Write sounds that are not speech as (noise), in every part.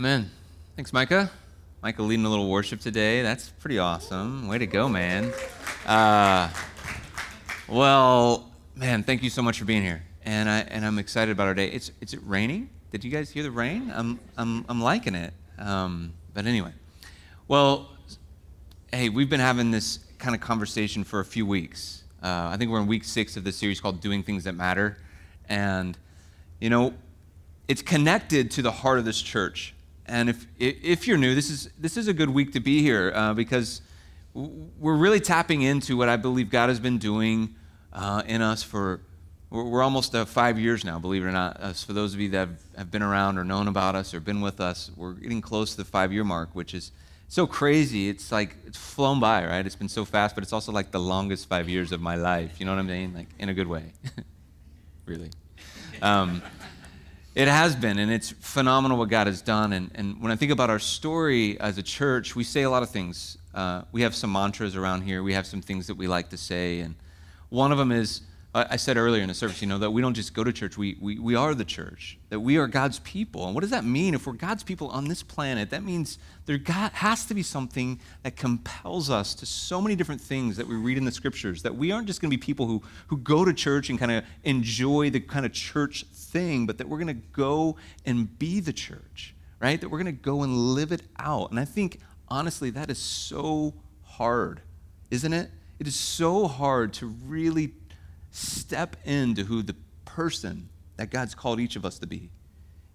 Amen. Thanks, Micah. Micah leading a little worship today. That's pretty awesome. Way to go, man. Uh, well, man, thank you so much for being here. And, I, and I'm excited about our day. It's, is it raining? Did you guys hear the rain? I'm, I'm, I'm liking it. Um, but anyway, well, hey, we've been having this kind of conversation for a few weeks. Uh, I think we're in week six of this series called Doing Things That Matter. And, you know, it's connected to the heart of this church. And if, if you're new, this is, this is a good week to be here uh, because we're really tapping into what I believe God has been doing uh, in us for, we're almost uh, five years now, believe it or not. Uh, for those of you that have, have been around or known about us or been with us, we're getting close to the five year mark, which is so crazy. It's like, it's flown by, right? It's been so fast, but it's also like the longest five years of my life. You know what I'm saying? Like, in a good way. (laughs) really. Um, it has been, and it's phenomenal what God has done. And, and when I think about our story as a church, we say a lot of things. Uh, we have some mantras around here. We have some things that we like to say. And one of them is I said earlier in the service, you know, that we don't just go to church, we, we, we are the church, that we are God's people. And what does that mean? If we're God's people on this planet, that means there got, has to be something that compels us to so many different things that we read in the scriptures, that we aren't just going to be people who, who go to church and kind of enjoy the kind of church thing, but that we're going to go and be the church, right? That we're going to go and live it out. And I think, honestly, that is so hard, isn't it? It is so hard to really step into who the person that God's called each of us to be.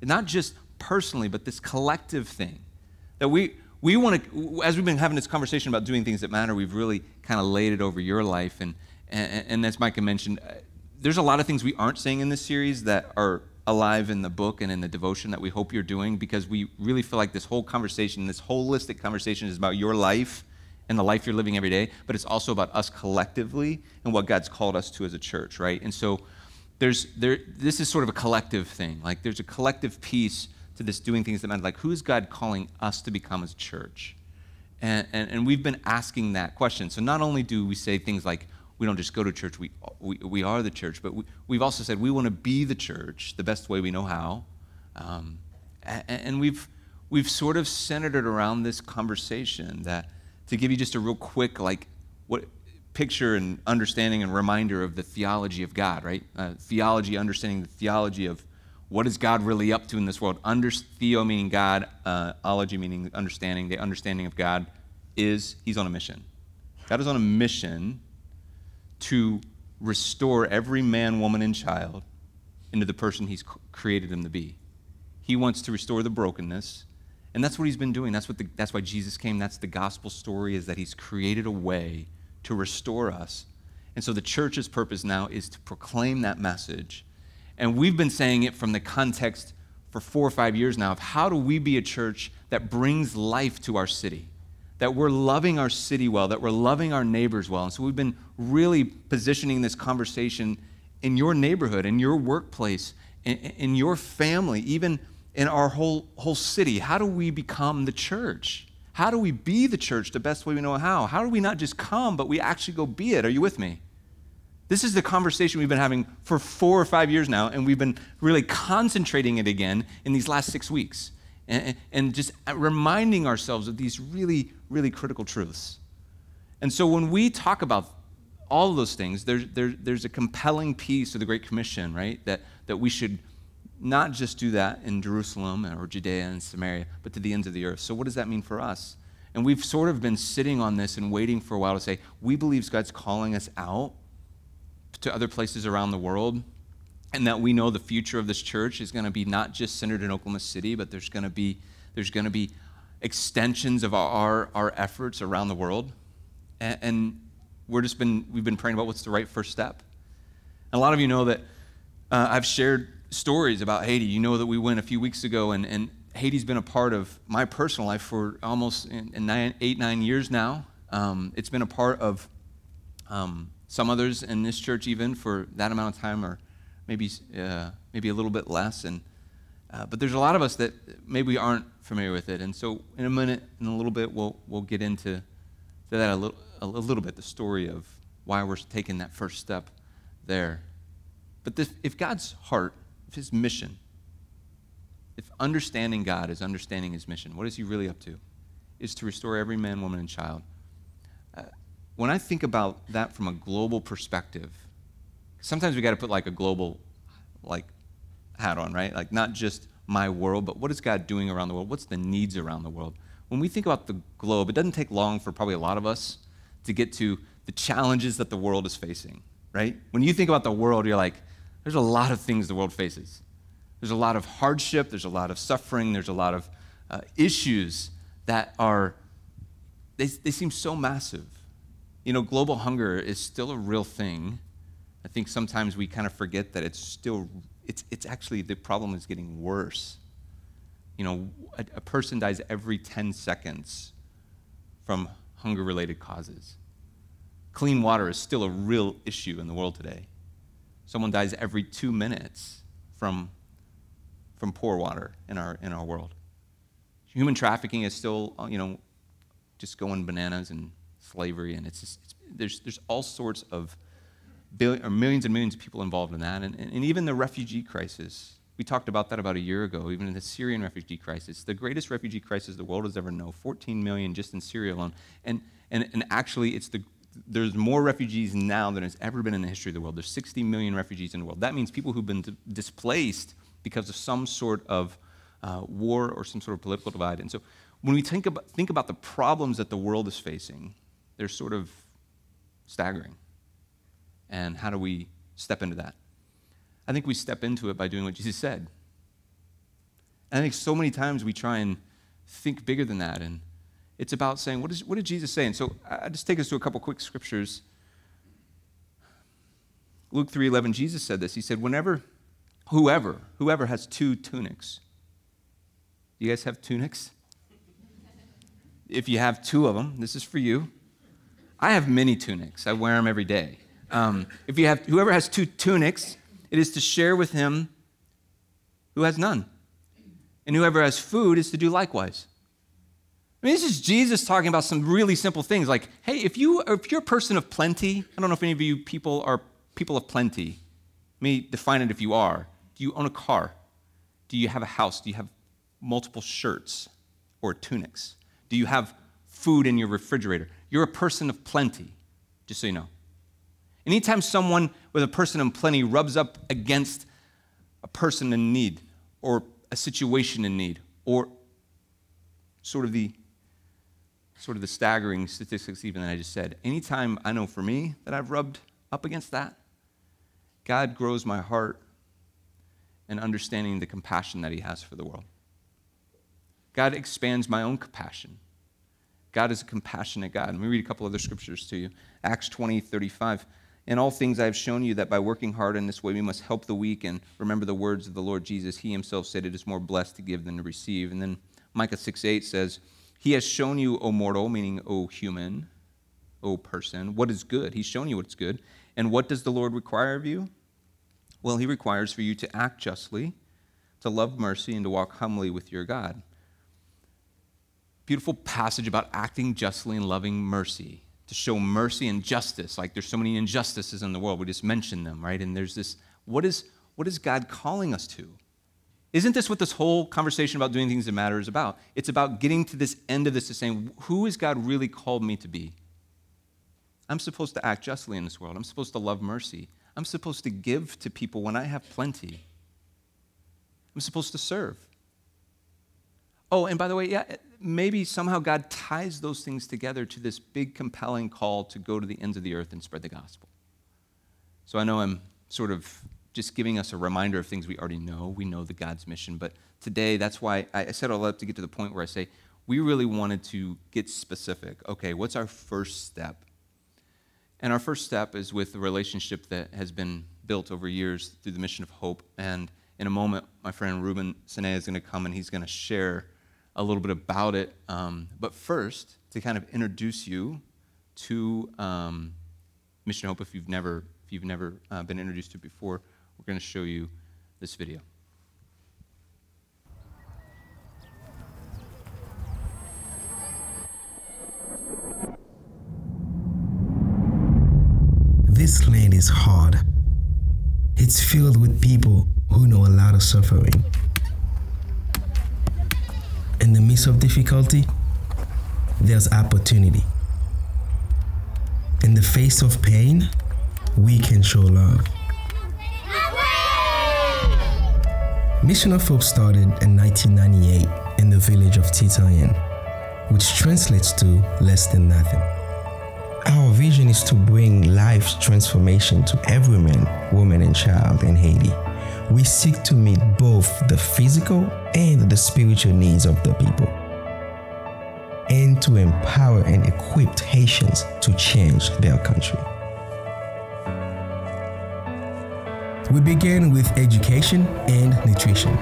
And not just personally, but this collective thing. That we, we want to, as we've been having this conversation about doing things that matter, we've really kind of laid it over your life. And, and, and as Micah mentioned, uh, there's a lot of things we aren't saying in this series that are alive in the book and in the devotion that we hope you're doing because we really feel like this whole conversation, this holistic conversation is about your life and the life you're living every day, but it's also about us collectively and what God's called us to as a church, right? And so there's there this is sort of a collective thing. Like there's a collective piece to this doing things that matter. Like who is God calling us to become as a church? And, and, and we've been asking that question. So not only do we say things like we don't just go to church, we, we, we are the church, but we, we've also said we want to be the church the best way we know how. Um, and, and we've, we've sort of centered it around this conversation that to give you just a real quick, like, what picture and understanding and reminder of the theology of God, right? Uh, theology, understanding the theology of what is God really up to in this world. Under, theo meaning God, uh, ology meaning understanding. The understanding of God is He's on a mission. God is on a mission to restore every man, woman, and child into the person He's created them to be. He wants to restore the brokenness and that's what he's been doing. That's, what the, that's why Jesus came. That's the gospel story, is that he's created a way to restore us. And so the church's purpose now is to proclaim that message. And we've been saying it from the context for four or five years now of how do we be a church that brings life to our city? That we're loving our city well, that we're loving our neighbors well. And so we've been really positioning this conversation in your neighborhood, in your workplace, in, in your family, even in our whole, whole city. How do we become the church? How do we be the church the best way we know how? How do we not just come, but we actually go be it? Are you with me? This is the conversation we've been having for four or five years now, and we've been really concentrating it again in these last six weeks and, and just reminding ourselves of these really, really critical truths. And so when we talk about all of those things, there's, there, there's a compelling piece of the Great Commission, right? That, that we should not just do that in Jerusalem or Judea and Samaria, but to the ends of the earth. So, what does that mean for us? And we've sort of been sitting on this and waiting for a while to say, we believe God's calling us out to other places around the world, and that we know the future of this church is going to be not just centered in Oklahoma City, but there's going to be, there's going to be extensions of our, our, efforts around the world. And, and we're just been, we've been praying about what's the right first step. And a lot of you know that uh, I've shared stories about Haiti. You know that we went a few weeks ago, and, and Haiti's been a part of my personal life for almost in, in nine, eight, nine years now. Um, it's been a part of um, some others in this church even for that amount of time, or maybe uh, maybe a little bit less. And uh, but there's a lot of us that maybe aren't familiar with it. And so in a minute, in a little bit, we'll we'll get into that a little a little bit the story of why we're taking that first step there. But this, if God's heart his mission if understanding God is understanding his mission, what is he really up to? Is to restore every man, woman, and child. Uh, when I think about that from a global perspective, sometimes we got to put like a global like hat on, right? Like not just my world, but what is God doing around the world? What's the needs around the world? When we think about the globe, it doesn't take long for probably a lot of us to get to the challenges that the world is facing, right? When you think about the world, you're like, there's a lot of things the world faces. There's a lot of hardship, there's a lot of suffering, there's a lot of uh, issues that are, they, they seem so massive. You know, global hunger is still a real thing. I think sometimes we kind of forget that it's still, it's, it's actually, the problem is getting worse. You know, a, a person dies every 10 seconds from hunger related causes. Clean water is still a real issue in the world today. Someone dies every two minutes from, from poor water in our, in our world. Human trafficking is still, uh, you know, just going bananas and slavery, and it's, just, it's there's, there's all sorts of billion, or millions and millions of people involved in that, and, and, and even the refugee crisis. We talked about that about a year ago, even the Syrian refugee crisis, the greatest refugee crisis the world has ever known 14 million just in Syria alone. And, and, and actually, it's the there's more refugees now than has ever been in the history of the world. There's 60 million refugees in the world. That means people who've been d- displaced because of some sort of uh, war or some sort of political divide. And so when we think about, think about the problems that the world is facing, they're sort of staggering. And how do we step into that? I think we step into it by doing what Jesus said. And I think so many times we try and think bigger than that and it's about saying, what, is, what did Jesus say? And so I just take us to a couple quick scriptures. Luke 3:11, Jesus said this. He said, whenever, whoever, whoever has two tunics. Do you guys have tunics? if you have two of them, this is for you. I have many tunics. I wear them every day. Um, if you have, whoever has two tunics, it is to share with him who has none. And whoever has food is to do likewise. I mean, this is Jesus talking about some really simple things like, hey, if, you, if you're a person of plenty, I don't know if any of you people are people of plenty. Let me define it if you are. Do you own a car? Do you have a house? Do you have multiple shirts or tunics? Do you have food in your refrigerator? You're a person of plenty, just so you know. Anytime someone with a person in plenty rubs up against a person in need or a situation in need or sort of the sort of the staggering statistics, even that I just said. Anytime I know for me that I've rubbed up against that, God grows my heart and understanding the compassion that He has for the world. God expands my own compassion. God is a compassionate God. Let me read a couple other scriptures to you. Acts 20, 35. In all things I have shown you that by working hard in this way we must help the weak and remember the words of the Lord Jesus. He himself said it is more blessed to give than to receive. And then Micah 6, 8 says, he has shown you, O mortal, meaning O human, O person, what is good. He's shown you what's good. And what does the Lord require of you? Well, He requires for you to act justly, to love mercy, and to walk humbly with your God. Beautiful passage about acting justly and loving mercy, to show mercy and justice. Like there's so many injustices in the world. We just mentioned them, right? And there's this what is, what is God calling us to? Isn't this what this whole conversation about doing things that matter is about? It's about getting to this end of this to saying, who has God really called me to be? I'm supposed to act justly in this world. I'm supposed to love mercy. I'm supposed to give to people when I have plenty. I'm supposed to serve. Oh, and by the way, yeah, maybe somehow God ties those things together to this big, compelling call to go to the ends of the earth and spread the gospel. So I know I'm sort of just giving us a reminder of things we already know. We know the God's mission. But today, that's why I set all up to get to the point where I say, we really wanted to get specific. Okay, what's our first step? And our first step is with the relationship that has been built over years through the mission of hope. And in a moment, my friend Ruben Sine is going to come and he's going to share a little bit about it. Um, but first, to kind of introduce you to um, Mission Hope, if you've never if you've never uh, been introduced to it before, we're going to show you this video. This land is hard. It's filled with people who know a lot of suffering. In the midst of difficulty, there's opportunity. In the face of pain, we can show love. Mission of Hope started in 1998 in the village of Titanyen, which translates to less than nothing. Our vision is to bring life's transformation to every man, woman, and child in Haiti. We seek to meet both the physical and the spiritual needs of the people, and to empower and equip Haitians to change their country. We begin with education and nutrition.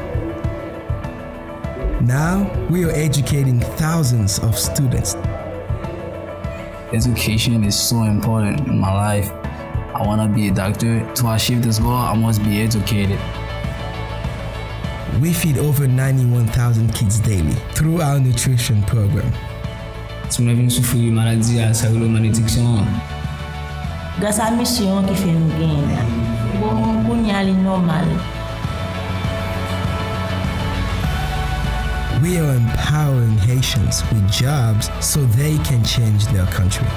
Now we are educating thousands of students. Education is so important in my life. I want to be a doctor. To achieve this goal, I must be educated. We feed over 91,000 kids daily through our nutrition program. Si mwen vin soufri di maladi a sa roulo malediksyon. Grâce à mission qui fait nous gagner. Bon, pour y aller normal. We are empowering Haitians with jobs so they can change their country.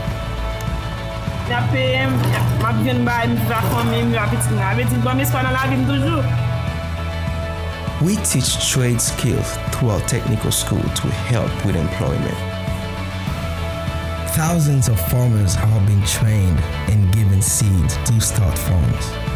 Ya peye, map vyen bay, mi va fome, mi va pitik na. Betik bon, mi skwa nan la vim toujou. We teach trade skills through our technical school to help with employment. Thousands of farmers are being trained and given seeds to start farms.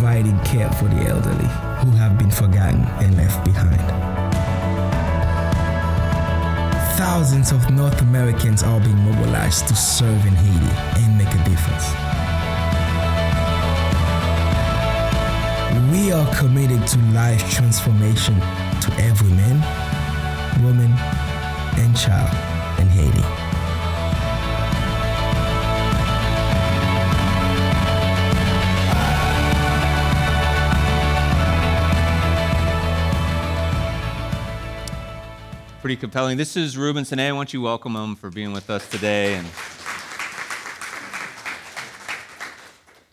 providing care for the elderly who have been forgotten and left behind. Thousands of North Americans are being mobilized to serve in Haiti and make a difference. We are committed to life transformation to every man, woman, and child in Haiti. Pretty compelling. This is Ruben Sine. I want you to welcome him for being with us today. And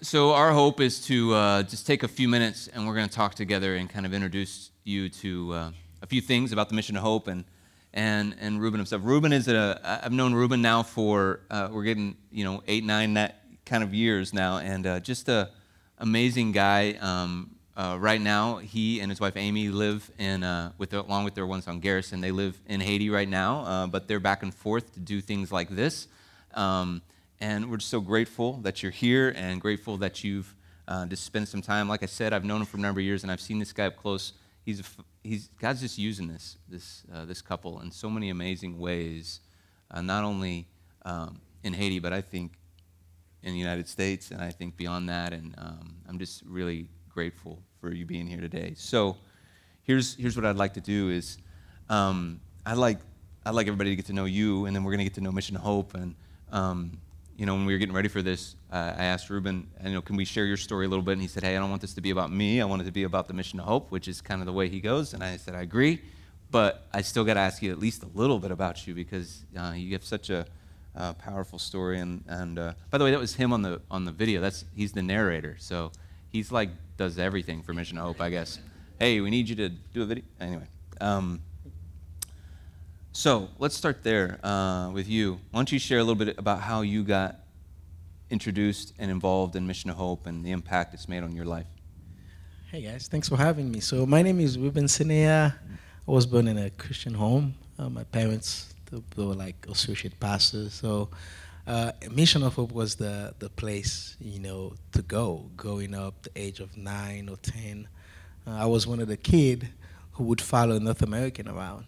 so our hope is to uh, just take a few minutes and we're going to talk together and kind of introduce you to uh, a few things about the mission of hope and and and Ruben himself. Ruben is a I've known Ruben now for uh, we're getting you know eight nine that kind of years now and uh, just a amazing guy. Um, uh, right now, he and his wife Amy live in, uh, with their, along with their one son Garrison. They live in Haiti right now, uh, but they're back and forth to do things like this. Um, and we're just so grateful that you're here and grateful that you've uh, just spent some time. Like I said, I've known him for a number of years, and I've seen this guy up close. He's, he's God's just using this this uh, this couple in so many amazing ways, uh, not only um, in Haiti, but I think in the United States, and I think beyond that. And um, I'm just really grateful for you being here today. So, here's here's what I'd like to do is, um, I like I'd like everybody to get to know you, and then we're gonna get to know Mission Hope. And um, you know, when we were getting ready for this, uh, I asked Ruben, you know, can we share your story a little bit? And he said, Hey, I don't want this to be about me. I want it to be about the Mission of Hope, which is kind of the way he goes. And I said, I agree, but I still got to ask you at least a little bit about you because uh, you have such a uh, powerful story. And and uh, by the way, that was him on the on the video. That's he's the narrator, so he's like does everything for Mission Hope, I guess. Hey, we need you to do a video. Anyway, um, so let's start there uh, with you. Why don't you share a little bit about how you got introduced and involved in Mission Hope and the impact it's made on your life? Hey guys, thanks for having me. So my name is Ruben Sinea. I was born in a Christian home. Uh, my parents they were like associate pastors. So uh, Mission of Hope was the the place you know to go. Growing up, the age of nine or ten, uh, I was one of the kid who would follow North American around.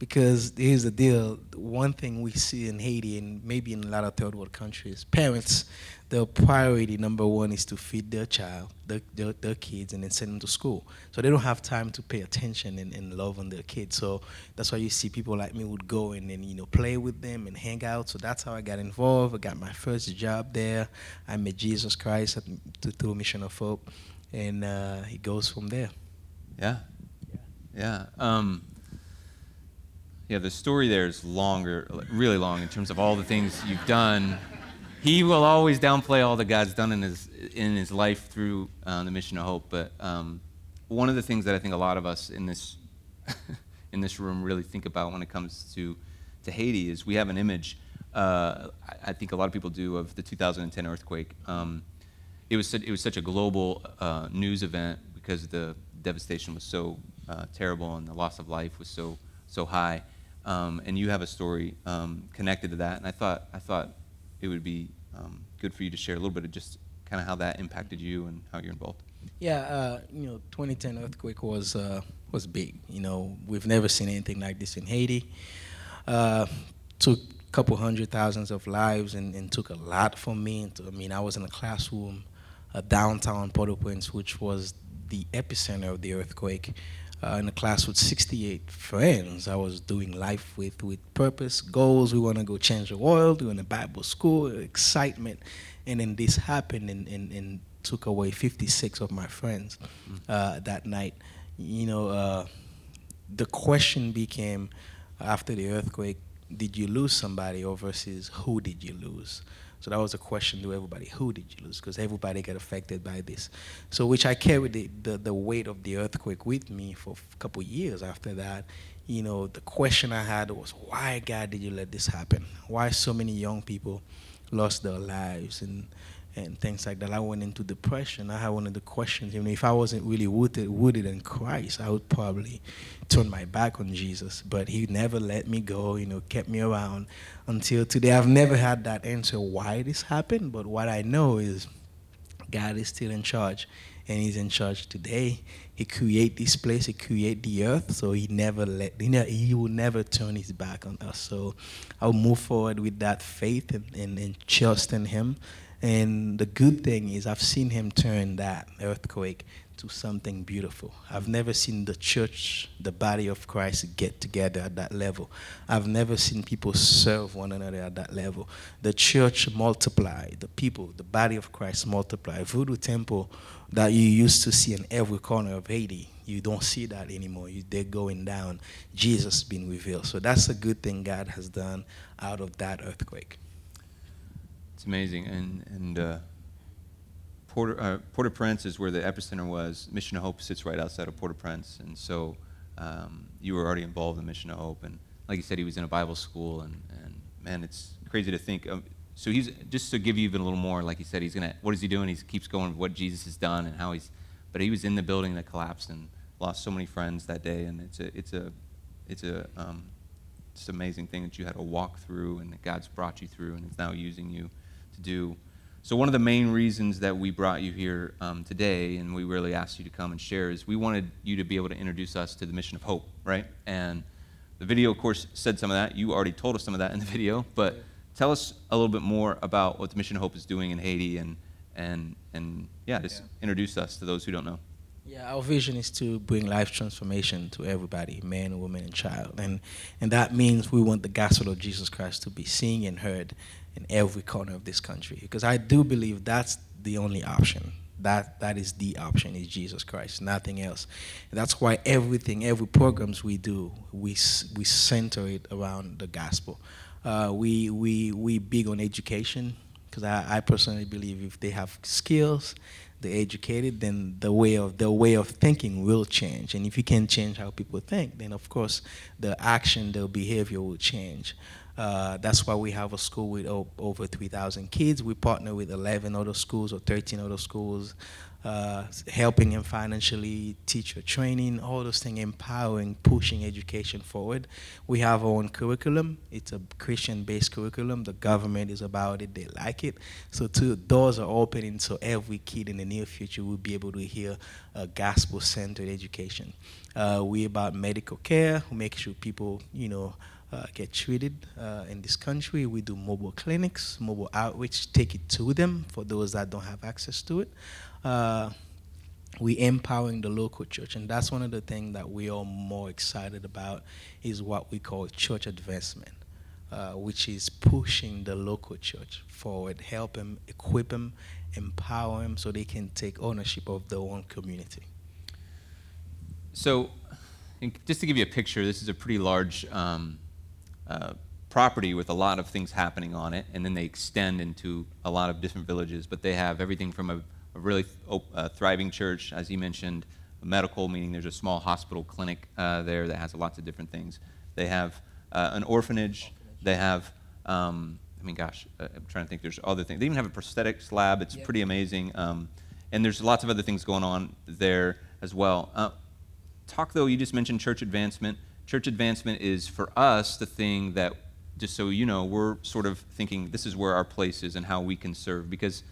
Because here's the deal one thing we see in haiti and maybe in a lot of third world countries parents their priority number one is to feed their child their, their, their kids and then send them to school. So they don't have time to pay attention and, and love on their kids. So that's why you see people like me would go and then you know play with them and hang out. So that's how i got involved. I got my first job there. I met jesus christ at, through mission of hope. And uh, it goes from there. Yeah. Yeah. Um, yeah, the story there is longer, really long in terms of all the things you've done. He will always downplay all that God's done in his in his life through uh, the mission of hope. But um, one of the things that I think a lot of us in this (laughs) in this room really think about when it comes to to Haiti is we have an image. Uh, I, think a lot of people do of the 2010 earthquake. Um, it was it was such a global uh, news event because the devastation was so uh, terrible and the loss of life was so so high. Um, and you have a story um, connected to that, and I thought I thought it would be um, good for you to share a little bit of just kind of how that impacted you and how you're involved. Yeah, uh, you know, 2010 earthquake was uh, was big. You know, we've never seen anything like this in Haiti. Uh, took a couple hundred thousands of lives and, and took a lot from me. I mean, I was in a classroom downtown Port-au-Prince, which was the epicenter of the earthquake. Uh, in a class with 68 friends, I was doing life with with purpose, goals. We want to go change the world. We want a Bible school, excitement, and then this happened and, and, and took away 56 of my friends uh, that night. You know, uh, the question became after the earthquake, did you lose somebody, or versus who did you lose? So that was a question to everybody: Who did you lose? Because everybody got affected by this. So which I carried the, the, the weight of the earthquake with me for a couple years after that. You know, the question I had was, why God did you let this happen? Why so many young people lost their lives and and things like that. I went into depression. I had one of the questions. You know, if I wasn't really rooted, rooted in Christ, I would probably turn my back on Jesus. But He never let me go. You know, kept me around until today. I've never had that answer why this happened. But what I know is God is still in charge, and He's in charge today. He create this place. He create the earth. So He never let. You know, he will never turn His back on us. So I'll move forward with that faith and, and, and trust in Him. And the good thing is, I've seen him turn that earthquake to something beautiful. I've never seen the church, the body of Christ, get together at that level. I've never seen people serve one another at that level. The church multiply, the people, the body of Christ multiply. Voodoo Temple that you used to see in every corner of Haiti, you don't see that anymore. You, they're going down. Jesus being revealed. So that's a good thing God has done out of that earthquake. It's amazing, and and uh, Port uh, Port-au-Prince is where the epicenter was. Mission of Hope sits right outside of Port-au-Prince, and so um, you were already involved in Mission of Hope, and like you said, he was in a Bible school, and and man, it's crazy to think. Of, so he's just to give you even a little more. Like he said, he's gonna. What is he doing? He keeps going what Jesus has done and how he's. But he was in the building that collapsed and lost so many friends that day, and it's a it's a it's a um, it's an amazing thing that you had to walk through, and that God's brought you through, and is now using you to do. So one of the main reasons that we brought you here um, today, and we really asked you to come and share, is we wanted you to be able to introduce us to the mission of hope, right? And the video, of course, said some of that. You already told us some of that in the (laughs) video, but tell us a little bit more about what the mission of hope is doing in Haiti, and and and yeah, just introduce us to those who don't know. Yeah, our vision is to bring life transformation to everybody, man, woman, and child. And, and that means we want the gospel of Jesus Christ to be seen and heard in every corner of this country. Because I do believe that's the only option. That, that is the option is Jesus Christ, nothing else. And that's why everything, every programs we do, we, we center it around the gospel. Uh, we, we, we big on education because I, I personally believe if they have skills, they're educated, then the way of the way of thinking will change. And if you can change how people think, then of course the action, the behavior will change. Uh, that's why we have a school with over 3,000 kids. We partner with 11 other schools or 13 other schools, uh, helping them financially, teacher training, all those things, empowering, pushing education forward. We have our own curriculum. It's a Christian-based curriculum. The government is about it. They like it. So two doors are opening so every kid in the near future will be able to hear a gospel-centered education. Uh, we about medical care. Make sure people, you know, uh, get treated uh, in this country. We do mobile clinics, mobile outreach, take it to them for those that don't have access to it. Uh, we empowering the local church, and that's one of the things that we are more excited about is what we call church advancement, uh, which is pushing the local church forward, help them, equip them, empower them, so they can take ownership of their own community. So, just to give you a picture, this is a pretty large um, uh, property with a lot of things happening on it, and then they extend into a lot of different villages. But they have everything from a, a really th- uh, thriving church, as you mentioned, medical, meaning there's a small hospital clinic uh, there that has lots of different things. They have uh, an orphanage. They have, um, I mean, gosh, uh, I'm trying to think. There's other things. They even have a prosthetics lab. It's pretty amazing. Um, and there's lots of other things going on there as well. Uh, talk though you just mentioned church advancement church advancement is for us the thing that just so you know we're sort of thinking this is where our place is and how we can serve because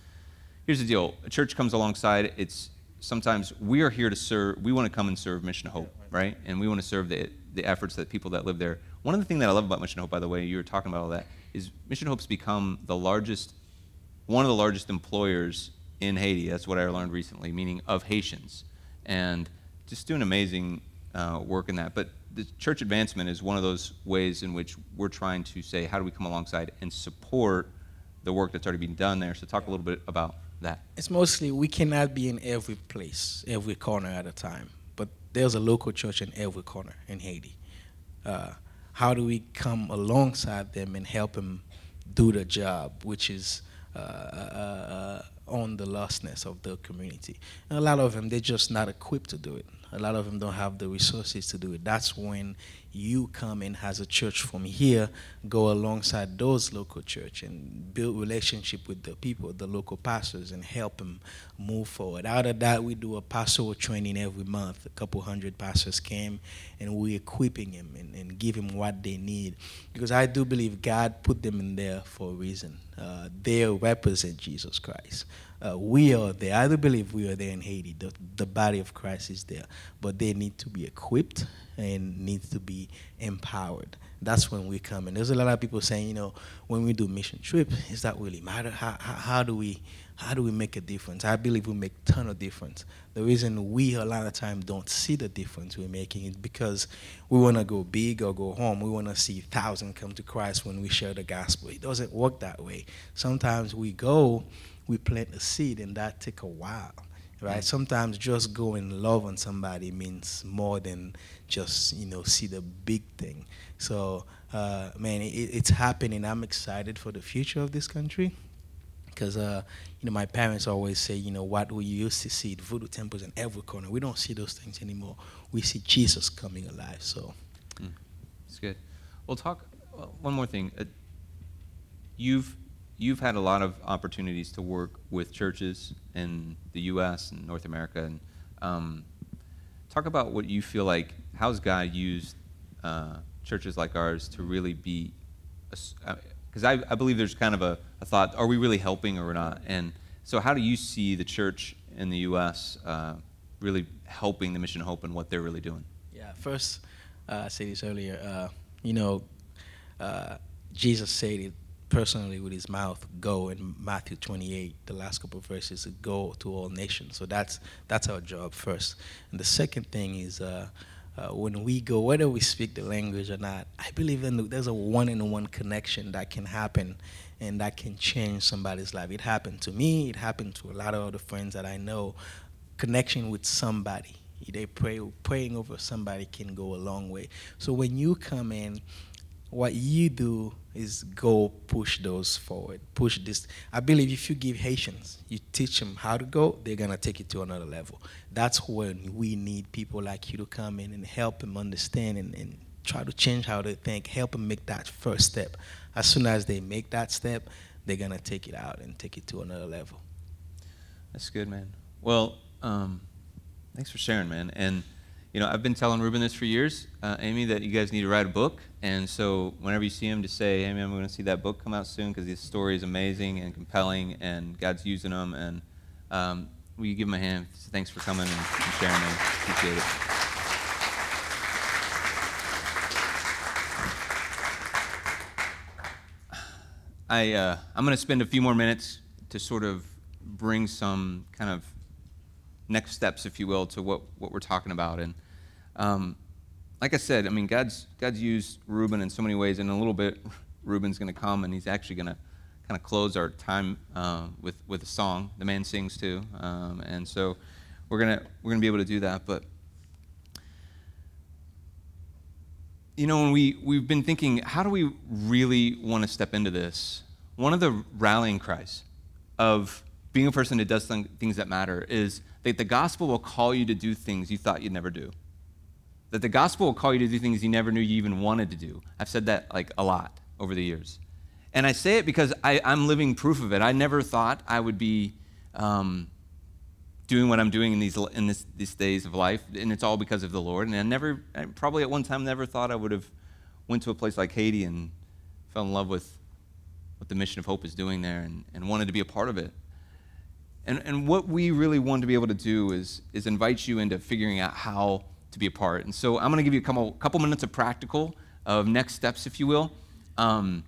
here's the deal. A church comes alongside. It's sometimes we are here to serve we want to come and serve mission hope right? And we want to serve the, the efforts that people that live there. One of the things that i love about mission hope by the way you were talking about all that is mission hope's become the largest one of the largest employers in haiti. That's what i learned recently meaning of haitians. And just doing amazing uh, work in that. But the church advancement is one of those ways in which we're trying to say, how do we come alongside and support the work that's already been done there? So, talk a little bit about that. It's mostly we cannot be in every place, every corner at a time. But there's a local church in every corner in Haiti. Uh, how do we come alongside them and help them do the job, which is uh, uh, uh, on the lostness of the community? And a lot of them, they're just not equipped to do it. A lot of them don't have the resources to do it. That's when you come in as a church from here, go alongside those local church and build relationship with the people, the local pastors, and help them move forward. Out of that, we do a pastoral training every month. A couple hundred pastors came, and we're equipping them and, and give them what they need. Because I do believe God put them in there for a reason. Uh, they represent Jesus Christ. Uh, we are there. I do believe we are there in Haiti. The, the body of Christ is there, but they need to be equipped and needs to be empowered. That's when we come. And there's a lot of people saying, you know, when we do mission trip, is that really matter? How, how, how do we how do we make a difference? I believe we make a ton of difference. The reason we a lot of time don't see the difference we're making is because we want to go big or go home. We want to see thousand come to Christ when we share the gospel. It doesn't work that way. Sometimes we go we plant a seed and that take a while right? Sometimes just go and love on somebody means more than just you know see the big thing. So uh, man it, it's happening. I'm excited for the future of this country because uh, you know my parents always say you know what we used to see? The voodoo temples in every corner. We don't see those things anymore. We see jesus coming alive so. It's good. Well, talk well, one more thing. Uh, you've you've had a lot of opportunities to work with churches in the U.S. and North America, and um, talk about what you feel like. How's God used uh, churches like ours to really be? Because I, I believe there's kind of a, a, thought: Are we really helping or not? And so, how do you see the church in the U.S. Uh, really helping the Mission Hope and what they're really doing? Yeah. First, uh, I said this earlier. Uh, you know, uh, Jesus said it personally with his mouth go in matthew 28 the last couple of verses go to all nations. So that's that's our job first. And the second thing is uh, uh, when we go whether we speak the language or not i believe in there's a one-in-one connection that can happen and that can change somebody's life. It happened to me. It happened to a lot of other friends that i know. Connection with somebody. They pray praying over somebody can go a long way. So when you come in what you do is go push those forward push this i believe if you give haitians you teach them how to go they're going to take it to another level that's when we need people like you to come in and help them understand and, and try to change how they think, help them make that first step. As soon as they make that step, they're gonna take it out and take it to another level. That's good, man. Well, um, thanks for sharing, man. And you know, I've been telling Ruben this for years, uh, Amy, that you guys need to write a book. And so whenever you see him, just say, "Hey, man, I'm going to see that book come out soon because his story is amazing and compelling, and God's using them." And um, will you give him a hand? So thanks for coming and, and sharing, man. Appreciate it. I, uh, I'm going to spend a few more minutes to sort of bring some kind of next steps, if you will, to what, what we're talking about. And um, like I said, I mean, God's, God's used Ruben in so many ways. And in a little bit, (laughs) Ruben's going to come and he's actually going to kind of close our time uh, with, with a song. The man sings too. Um, and so we're going we're gonna be able to do that. But you know, when we, we've been thinking, how do we really want to step into this? One of the rallying cries of being a person that does things that matter is that the gospel will call you to do things you thought you'd never do. That the gospel will call you to do things you never knew you even wanted to do. I've said that like a lot over the years. And I say it because I, am living proof of it. I never thought I would be um, doing what I'm doing in these in this, these days of life, and it's all because of the Lord. And I never, I probably at one time, never thought I would have went to a place like Haiti and fell in love with what the Mission of Hope is doing there, and, and wanted to be a part of it. And, and what we really want to be able to do is, is invite you into figuring out how to be a part. And so I'm going to give you a couple, couple minutes of practical, of next steps, if you will. Um,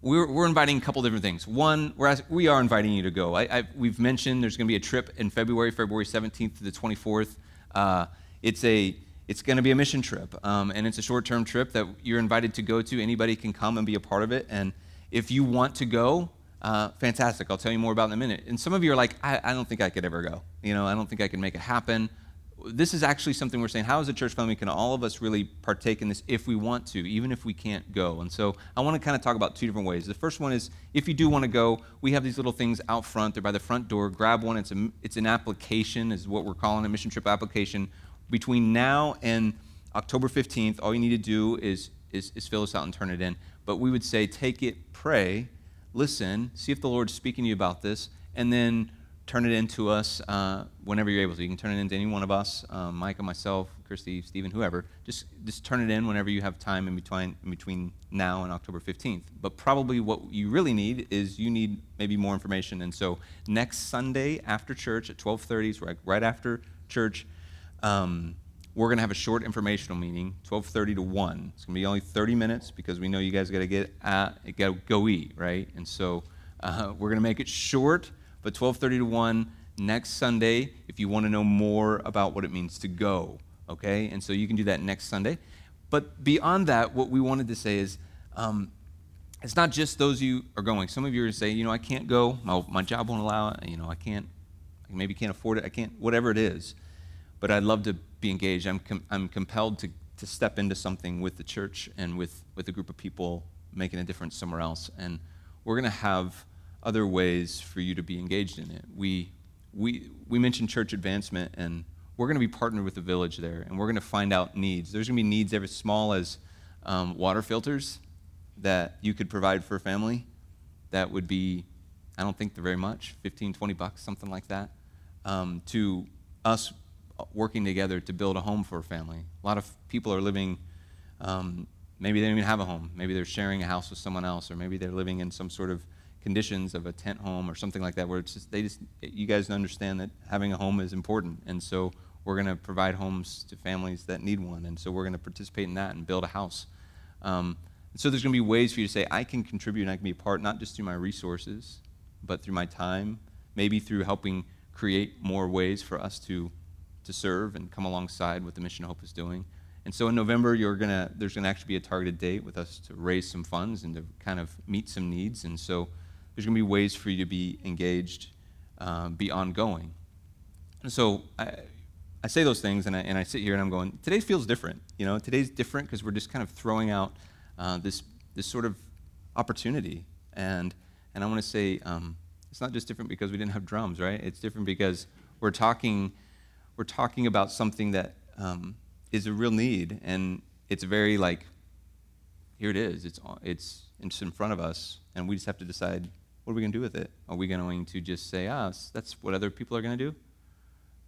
we're, we're inviting a couple different things. One, we're we are inviting you to go. I, I, we've mentioned there's going to be a trip in February, February 17th to the 24th. Uh, it's a it's going to be a mission trip, um, and it's a short-term trip that you're invited to go to. Anybody can come and be a part of it. And if you want to go, uh, fantastic. I'll tell you more about in a minute. And some of you are like, I, I don't think I could ever go. You know, I don't think I can make it happen this is actually something we're saying how as a church family can all of us really partake in this if we want to even if we can't go? And so i want to kind of talk about two different ways. The first one is if you do want to go we have these little things out front they're by the front door grab one it's, a, it's an application is what we're calling a mission trip application. Between now and october 15th all you need to do is, is, is fill this out and turn it in. But we would say take it pray listen see if the lord's speaking to you about this and then turn it into us uh, whenever you're able to. You can turn it into any one of us, um, Micah, myself, Christy, Stephen, whoever. Just just turn it in whenever you have time in between in between now and October 15th. But probably what you really need is you need maybe more information. And so next Sunday after church at 12:30, right, right after church, um, we're gonna have a short informational meeting, 12:30 to 1. It's gonna be only 30 minutes because we know you guys got to get at, got to go eat, right? And so uh, we're gonna make it short but 12:30 to 1 next Sunday if you want to know more about what it means to go, okay? And so you can do that next Sunday. But beyond that, what we wanted to say is um, it's not just those you are going. Some of you are saying, you know, I can't go. My, my job won't allow it. You know, I can't, I maybe can't afford it. I can't, whatever it is. But I'd love to be engaged. I'm, com- I'm compelled to, to step into something with the church and with, with a group of people making a difference somewhere else. And we're going to have other ways for you to be engaged in it. We, we, we mentioned church advancement, and we're going to be partnered with the village there, and we're going to find out needs. There's going to be needs as small as um, water filters that you could provide for a family. That would be, I don't think they're very much, 15, 20 bucks, something like that, um, to us working together to build a home for a family. A lot of people are living, um, maybe they don't even have a home. Maybe they're sharing a house with someone else, or maybe they're living in some sort of conditions of a tent home or something like that, where it's just they just you guys understand that having a home is important, and so we're going to provide homes to families that need one, and so we're going to participate in that and build a house. Um, so there's going to be ways for you to say I can contribute and I can be a part, not just through my resources, but through my time, maybe through helping create more ways for us to to serve and come alongside what the Mission Hope is doing. And so in November, you're gonna, there's going to actually be a targeted date with us to raise some funds and to kind of meet some needs. And so there's going to be ways for you to be engaged, um, be ongoing. And so I, I say those things, and I, and I sit here and I'm going, today feels different. You know, today's different because we're just kind of throwing out uh, this, this sort of opportunity. And, and I want to say um, it's not just different because we didn't have drums, right? It's different because we're talking, we're talking about something that um, is a real need. And it's very like, here it is. It's, it's, it's in front of us, and we just have to decide what are we going to do with it? Are we going to just say, ah, that's what other people are going to do?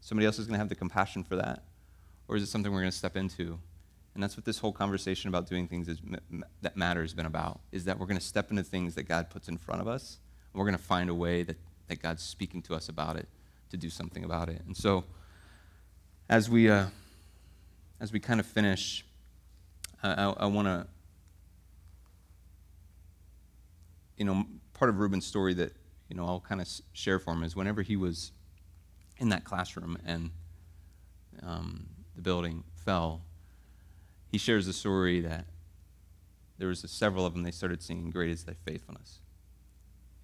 Somebody else is going to have the compassion for that? Or is it something we're going to step into? And that's what this whole conversation about doing things is, that matter has been about, is that we're going to step into things that God puts in front of us, and we're going to find a way that, that God's speaking to us about it to do something about it. And so, as we, uh, as we kind of finish, I, I, I want to, you know, part of Ruben's story that, you know, I'll kind of share for him is whenever he was in that classroom and um, the building fell, he shares the story that there was several of them, they started singing, Great is Thy Faithfulness.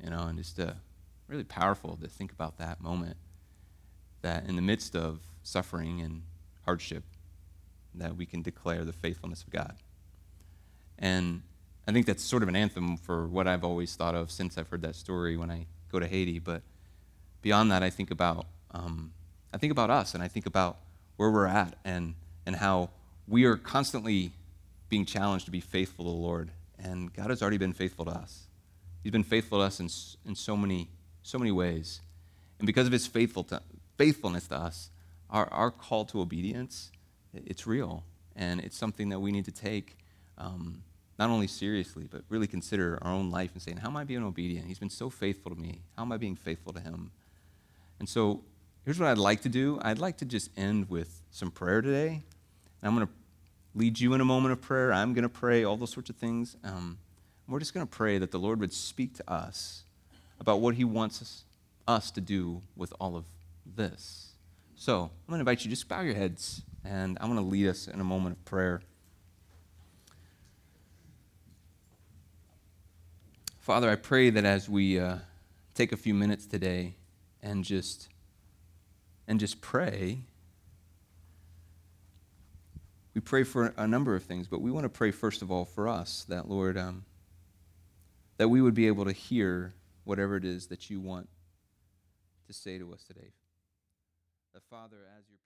You know, and just uh, really powerful to think about that moment that in the midst of suffering and hardship, that we can declare the faithfulness of God. And I think that's sort of an anthem for what I've always thought of since I've heard that story when I go to Haiti. But beyond that, I think about um, I think about us, and I think about where we're at, and and how we are constantly being challenged to be faithful to the Lord. And God has already been faithful to us. He's been faithful to us in, in so many so many ways, and because of His faithful to, faithfulness to us, our, our call to obedience, it's real. And it's something that we need to take um, not only seriously, but really consider our own life and saying, how am I being obedient? He's been so faithful to me. How am I being faithful to him? And so here's what I'd like to do. I'd like to just end with some prayer today. And I'm going to lead you in a moment of prayer. I'm going to pray, all those sorts of things. Um, we're just going to pray that the Lord would speak to us about what he wants us, us to do with all of this. So I'm going to invite you, just bow your heads, and I'm going to lead us in a moment of prayer. Father, I pray that as we uh, take a few minutes today and just and just pray, we pray for a number of things, but we want to pray first of all for us that Lord, um, that we would be able to hear whatever it is that you want to say to us today. That Father, as your.